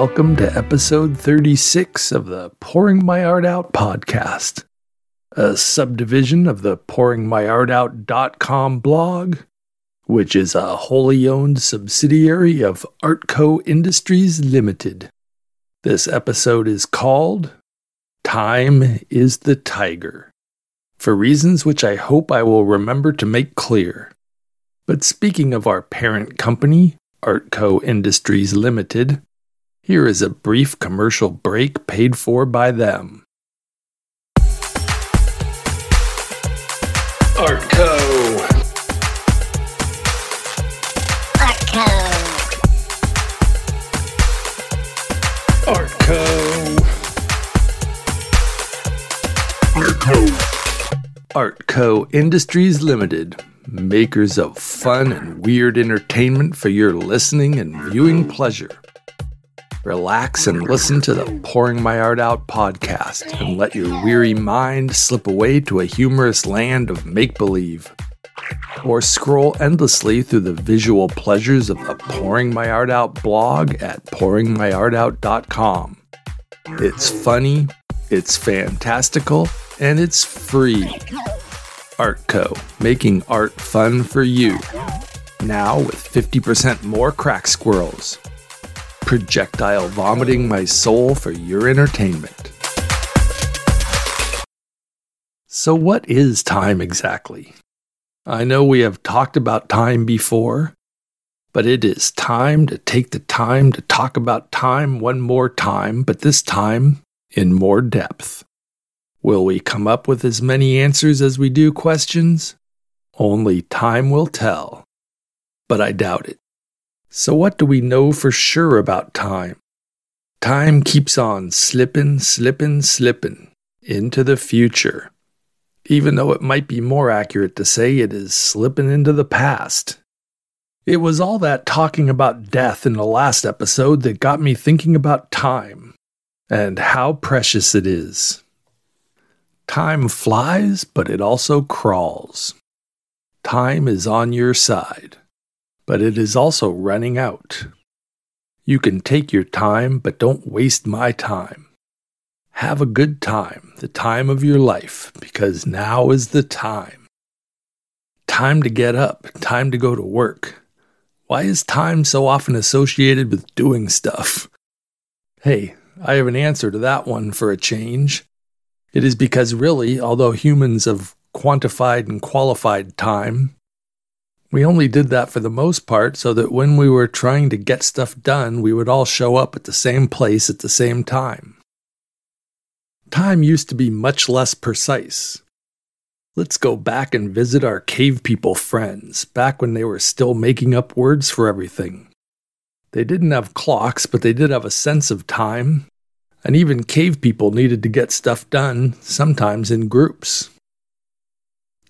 welcome to episode 36 of the Pouring My Art Out podcast, a subdivision of the pouringmyartout.com blog, which is a wholly owned subsidiary of Artco Industries Limited. This episode is called Time is the Tiger, for reasons which I hope I will remember to make clear. But speaking of our parent company, Artco Industries Limited, here is a brief commercial break paid for by them. Artco. Artco. Artco. Artco. Artco Industries Limited makers of fun and weird entertainment for your listening and viewing pleasure. Relax and listen to the Pouring My Art Out podcast and let your weary mind slip away to a humorous land of make believe. Or scroll endlessly through the visual pleasures of the Pouring My Art Out blog at pouringmyartout.com. It's funny, it's fantastical, and it's free. Artco, making art fun for you. Now with 50% more crack squirrels. Projectile vomiting my soul for your entertainment. So, what is time exactly? I know we have talked about time before, but it is time to take the time to talk about time one more time, but this time in more depth. Will we come up with as many answers as we do questions? Only time will tell. But I doubt it. So, what do we know for sure about time? Time keeps on slipping, slipping, slipping into the future, even though it might be more accurate to say it is slipping into the past. It was all that talking about death in the last episode that got me thinking about time and how precious it is. Time flies, but it also crawls. Time is on your side, but it is also running out. You can take your time, but don't waste my time. Have a good time, the time of your life, because now is the time. Time to get up, time to go to work. Why is time so often associated with doing stuff? Hey, I have an answer to that one for a change. It is because, really, although humans have quantified and qualified time, we only did that for the most part so that when we were trying to get stuff done, we would all show up at the same place at the same time. Time used to be much less precise. Let's go back and visit our cave people friends, back when they were still making up words for everything. They didn't have clocks, but they did have a sense of time, and even cave people needed to get stuff done, sometimes in groups.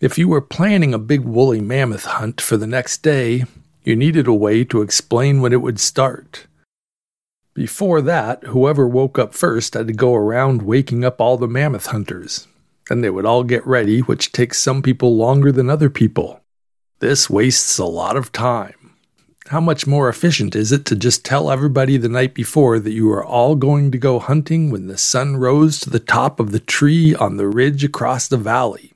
If you were planning a big woolly mammoth hunt for the next day, you needed a way to explain when it would start. Before that, whoever woke up first had to go around waking up all the mammoth hunters. Then they would all get ready, which takes some people longer than other people. This wastes a lot of time. How much more efficient is it to just tell everybody the night before that you are all going to go hunting when the sun rose to the top of the tree on the ridge across the valley?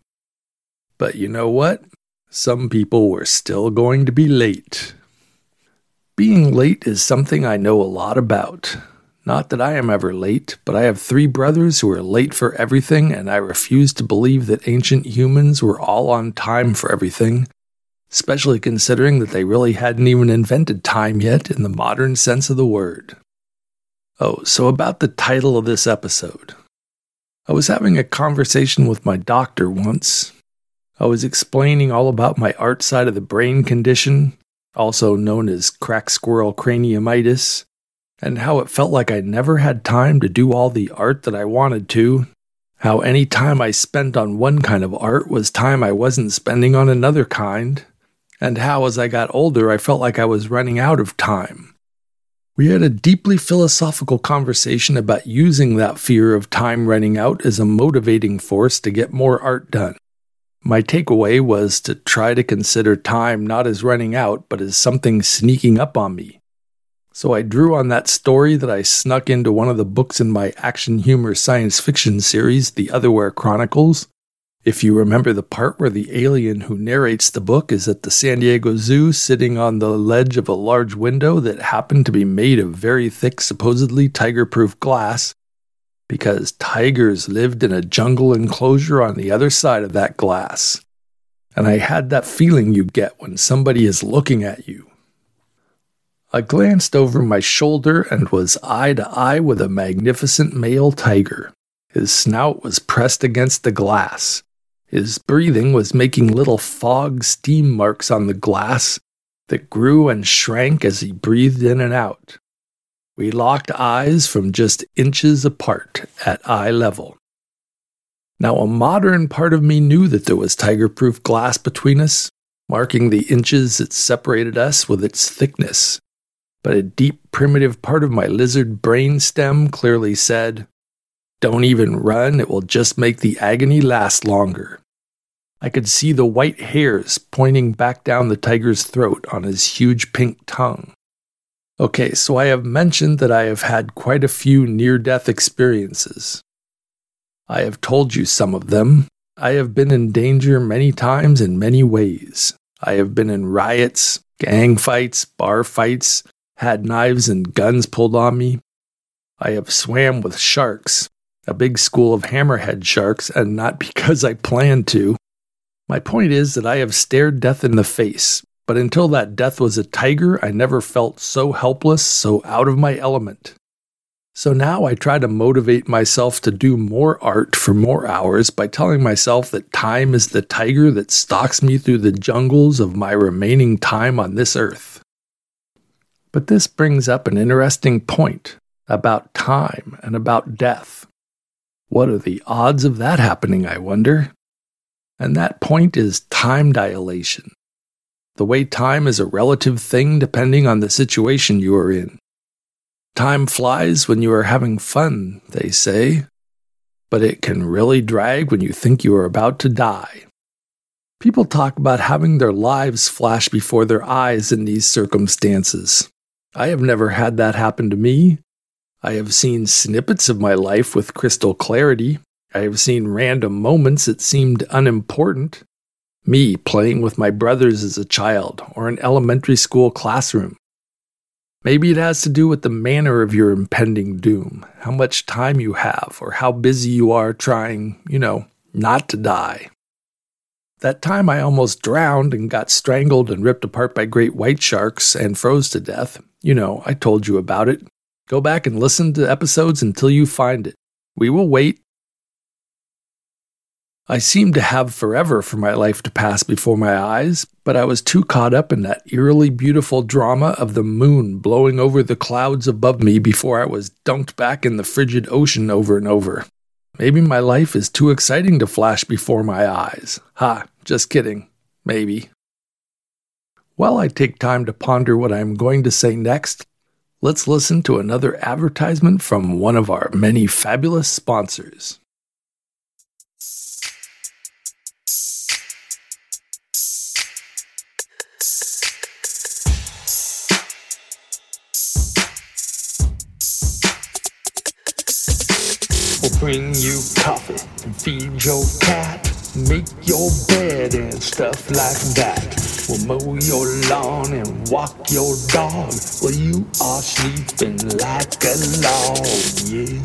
But you know what? Some people were still going to be late. Being late is something I know a lot about. Not that I am ever late, but I have three brothers who are late for everything, and I refuse to believe that ancient humans were all on time for everything especially considering that they really hadn't even invented time yet in the modern sense of the word. Oh, so about the title of this episode. I was having a conversation with my doctor once. I was explaining all about my art side of the brain condition, also known as crack squirrel craniumitis, and how it felt like I never had time to do all the art that I wanted to. How any time I spent on one kind of art was time I wasn't spending on another kind and how, as I got older, I felt like I was running out of time. We had a deeply philosophical conversation about using that fear of time running out as a motivating force to get more art done. My takeaway was to try to consider time not as running out, but as something sneaking up on me. So I drew on that story that I snuck into one of the books in my action humor science fiction series, The Otherwhere Chronicles. If you remember the part where the alien who narrates the book is at the San Diego Zoo sitting on the ledge of a large window that happened to be made of very thick, supposedly tiger proof glass, because tigers lived in a jungle enclosure on the other side of that glass. And I had that feeling you get when somebody is looking at you I glanced over my shoulder and was eye to eye with a magnificent male tiger. His snout was pressed against the glass. His breathing was making little fog steam marks on the glass that grew and shrank as he breathed in and out. We locked eyes from just inches apart at eye level. Now, a modern part of me knew that there was tiger proof glass between us, marking the inches that separated us with its thickness but a deep primitive part of my lizard brain stem clearly said, Don't even run, it will just make the agony last longer. I could see the white hairs pointing back down the tiger's throat on his huge pink tongue. Okay, so I have mentioned that I have had quite a few near death experiences. I have told you some of them. I have been in danger many times in many ways. I have been in riots, gang fights, bar fights, had knives and guns pulled on me. I have swam with sharks, a big school of hammerhead sharks, and not because I planned to. My point is that I have stared death in the face, but until that death was a tiger, I never felt so helpless, so out of my element. So now I try to motivate myself to do more art for more hours by telling myself that time is the tiger that stalks me through the jungles of my remaining time on this earth. But this brings up an interesting point about time and about death. What are the odds of that happening, I wonder? And that point is time dilation. The way time is a relative thing depending on the situation you are in. Time flies when you are having fun, they say, but it can really drag when you think you are about to die. People talk about having their lives flash before their eyes in these circumstances. I have never had that happen to me. I have seen snippets of my life with crystal clarity. I have seen random moments that seemed unimportant. Me playing with my brothers as a child or an elementary school classroom. Maybe it has to do with the manner of your impending doom, how much time you have, or how busy you are trying, you know, not to die. That time I almost drowned and got strangled and ripped apart by great white sharks and froze to death. You know, I told you about it. Go back and listen to episodes until you find it. We will wait. I seemed to have forever for my life to pass before my eyes, but I was too caught up in that eerily beautiful drama of the moon blowing over the clouds above me before I was dunked back in the frigid ocean over and over. Maybe my life is too exciting to flash before my eyes. Ha, just kidding. Maybe. While I take time to ponder what I am going to say next, let's listen to another advertisement from one of our many fabulous sponsors. Bring you coffee and feed your cat, make your bed and stuff like that. We'll mow your lawn and walk your dog while you are sleeping like a log, yeah.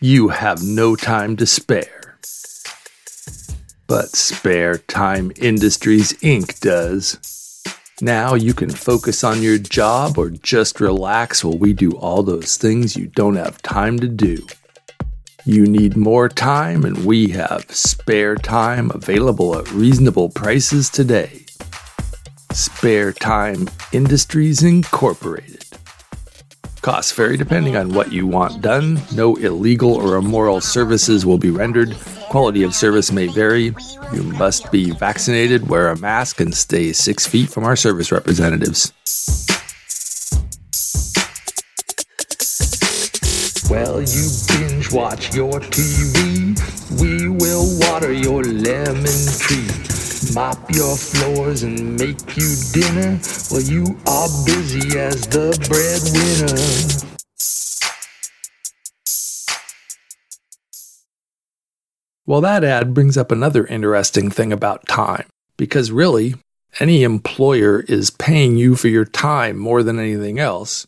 You have no time to spare. But Spare Time Industries Inc. does. Now you can focus on your job or just relax while we do all those things you don't have time to do. You need more time, and we have spare time available at reasonable prices today. Spare Time Industries Incorporated. Costs vary depending on what you want done. No illegal or immoral services will be rendered. Quality of service may vary. You must be vaccinated, wear a mask, and stay six feet from our service representatives. Well, you binge watch your TV. We will water your lemon tree. Mop your floors and make you dinner while you are busy as the breadwinner. Well, that ad brings up another interesting thing about time, because really, any employer is paying you for your time more than anything else.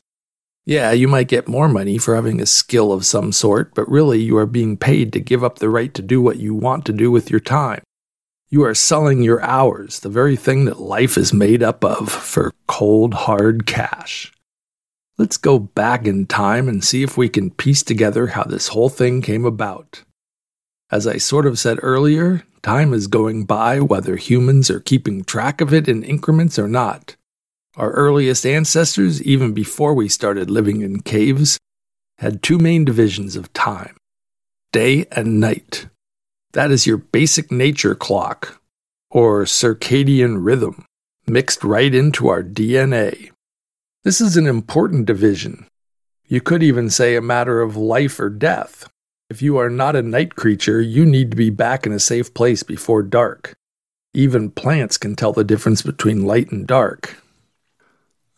Yeah, you might get more money for having a skill of some sort, but really you are being paid to give up the right to do what you want to do with your time. You are selling your hours, the very thing that life is made up of, for cold, hard cash. Let's go back in time and see if we can piece together how this whole thing came about. As I sort of said earlier, time is going by whether humans are keeping track of it in increments or not. Our earliest ancestors, even before we started living in caves, had two main divisions of time day and night. That is your basic nature clock, or circadian rhythm, mixed right into our DNA. This is an important division. You could even say a matter of life or death. If you are not a night creature, you need to be back in a safe place before dark. Even plants can tell the difference between light and dark,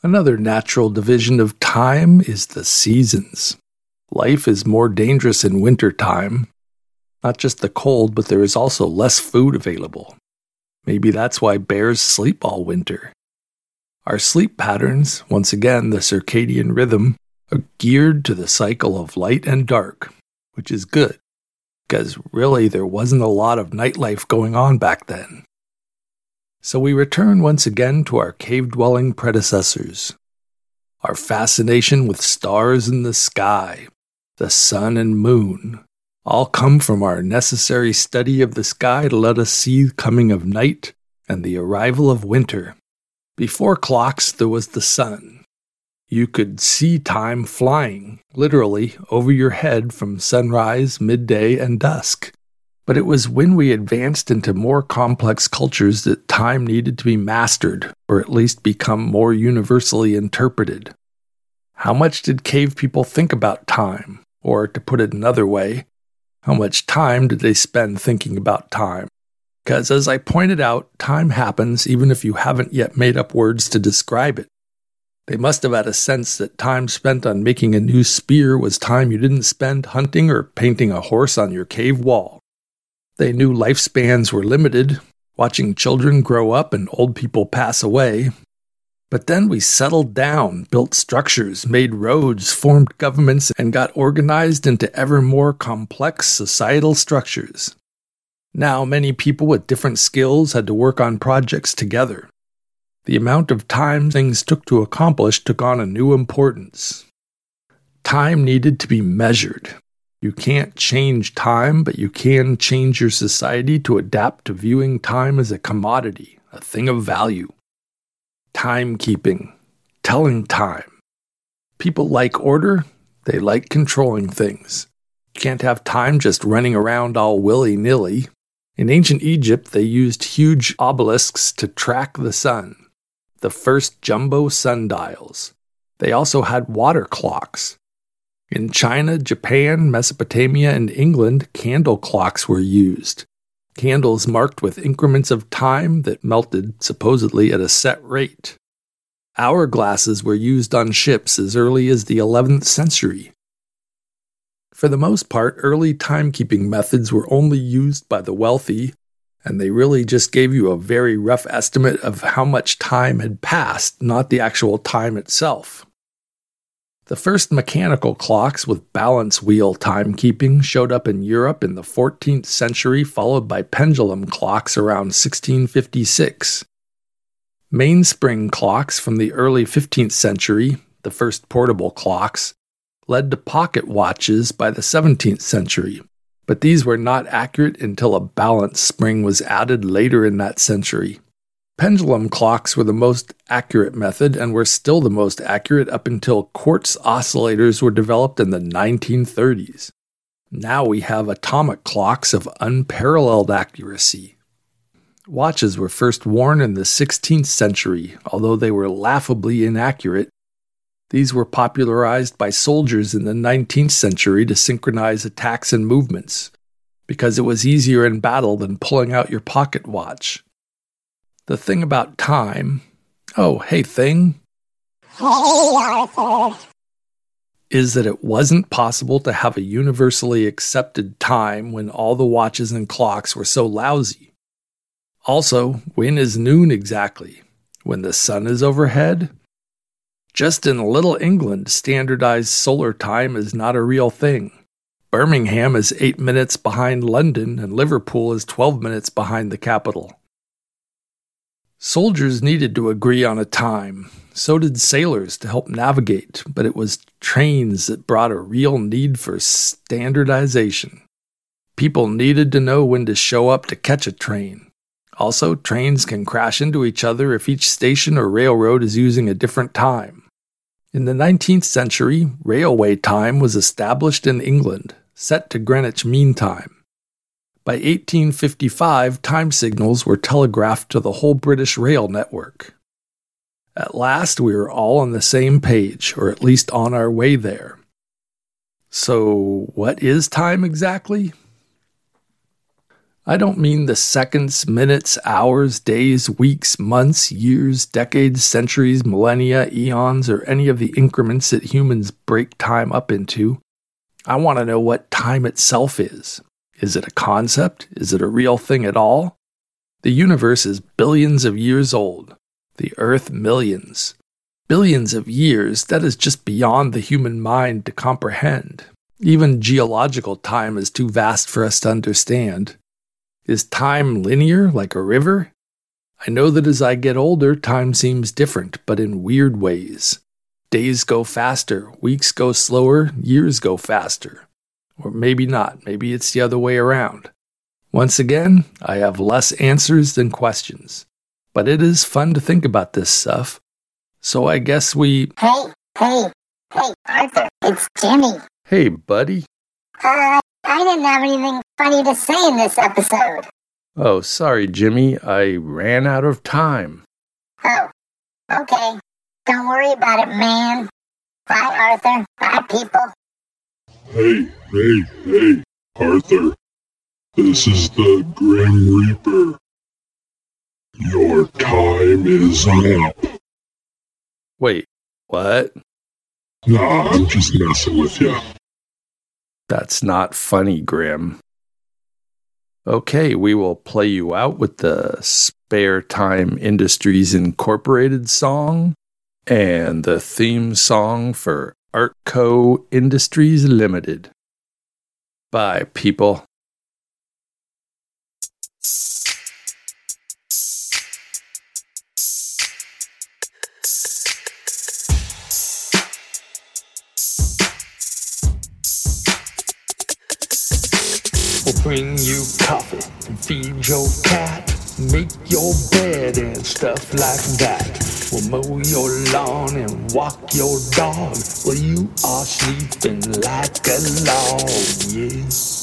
Another natural division of time is the seasons. Life is more dangerous in winter time. Not just the cold, but there is also less food available. Maybe that's why bears sleep all winter. Our sleep patterns, once again the circadian rhythm, are geared to the cycle of light and dark, which is good, because really there wasn't a lot of nightlife going on back then. So we return once again to our cave dwelling predecessors. Our fascination with stars in the sky, the sun and moon, all come from our necessary study of the sky to let us see the coming of night and the arrival of winter. Before clocks, there was the sun. You could see time flying, literally, over your head from sunrise, midday, and dusk. But it was when we advanced into more complex cultures that time needed to be mastered, or at least become more universally interpreted. How much did cave people think about time? Or, to put it another way, how much time did they spend thinking about time? Because, as I pointed out, time happens even if you haven't yet made up words to describe it. They must have had a sense that time spent on making a new spear was time you didn't spend hunting or painting a horse on your cave wall. They knew lifespans were limited, watching children grow up and old people pass away. But then we settled down, built structures, made roads, formed governments, and got organized into ever more complex societal structures. Now, many people with different skills had to work on projects together. The amount of time things took to accomplish took on a new importance. Time needed to be measured, you can't change time, but you can change your society to adapt to viewing time as a commodity, a thing of value. Timekeeping, telling time. People like order, they like controlling things. You can't have time just running around all willy nilly. In ancient Egypt, they used huge obelisks to track the sun, the first jumbo sundials. They also had water clocks. In China, Japan, Mesopotamia, and England, candle clocks were used. Candles marked with increments of time that melted supposedly at a set rate. Hourglasses were used on ships as early as the 11th century. For the most part, early timekeeping methods were only used by the wealthy, and they really just gave you a very rough estimate of how much time had passed, not the actual time itself. The first mechanical clocks with balance wheel timekeeping showed up in Europe in the 14th century, followed by pendulum clocks around 1656. Mainspring clocks from the early 15th century, the first portable clocks, led to pocket watches by the 17th century, but these were not accurate until a balance spring was added later in that century. Pendulum clocks were the most accurate method and were still the most accurate up until quartz oscillators were developed in the 1930s. Now we have atomic clocks of unparalleled accuracy. Watches were first worn in the 16th century, although they were laughably inaccurate. These were popularized by soldiers in the 19th century to synchronize attacks and movements, because it was easier in battle than pulling out your pocket watch. The thing about time. Oh, hey, thing. Is that it wasn't possible to have a universally accepted time when all the watches and clocks were so lousy. Also, when is noon exactly? When the sun is overhead? Just in Little England, standardized solar time is not a real thing. Birmingham is 8 minutes behind London, and Liverpool is 12 minutes behind the capital. Soldiers needed to agree on a time. So did sailors to help navigate, but it was trains that brought a real need for standardization. People needed to know when to show up to catch a train. Also, trains can crash into each other if each station or railroad is using a different time. In the 19th century, railway time was established in England, set to Greenwich Mean Time. By 1855, time signals were telegraphed to the whole British rail network. At last, we were all on the same page, or at least on our way there. So, what is time exactly? I don't mean the seconds, minutes, hours, days, weeks, months, years, decades, centuries, millennia, eons, or any of the increments that humans break time up into. I want to know what time itself is. Is it a concept? Is it a real thing at all? The universe is billions of years old, the Earth millions. Billions of years, that is just beyond the human mind to comprehend. Even geological time is too vast for us to understand. Is time linear like a river? I know that as I get older, time seems different, but in weird ways. Days go faster, weeks go slower, years go faster. Or maybe not, maybe it's the other way around. Once again, I have less answers than questions. But it is fun to think about this stuff. So I guess we. Hey, hey, hey, Arthur, it's Jimmy. Hey, buddy. Uh, I didn't have anything funny to say in this episode. Oh, sorry, Jimmy. I ran out of time. Oh, okay. Don't worry about it, man. Bye, Arthur. Bye, people. Hey, hey, hey, Arthur. This is the Grim Reaper. Your time is up. Wait, what? Nah, I'm just messing with you. That's not funny, Grim. Okay, we will play you out with the Spare Time Industries Incorporated song and the theme song for Artco Industries Limited. Bye, people. We'll bring you coffee and feed your cat, make your bed and stuff like that. We'll mow your lawn and walk your dog while you are sleeping like a log, yeah.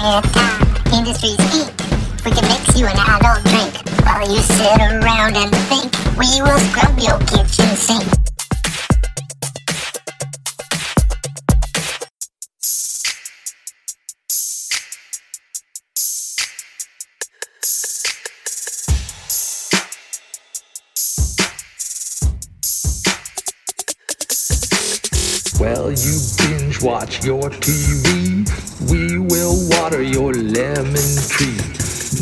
Industries Inc. We can mix you an adult drink while you sit around and think. We will scrub your Well, you binge watch your TV. We will water your lemon tree.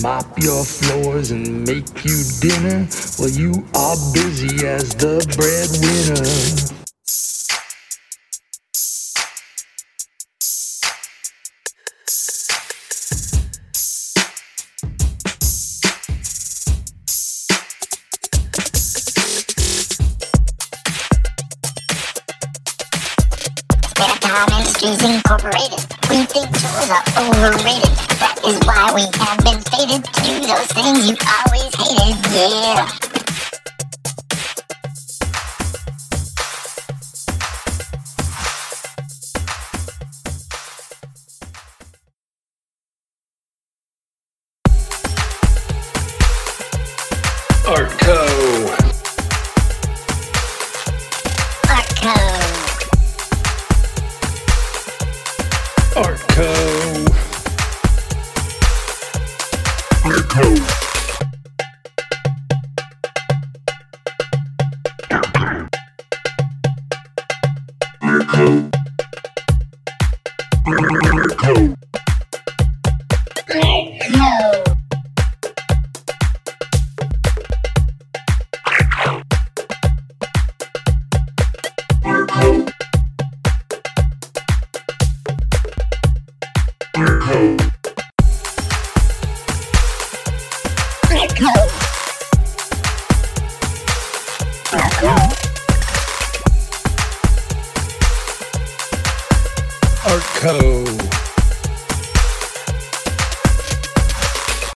Mop your floors and make you dinner while you are busy as the breadwinner. Incorporated. We think are overrated. That is why we have been fated to do those things you always hated. Yeah. Boom.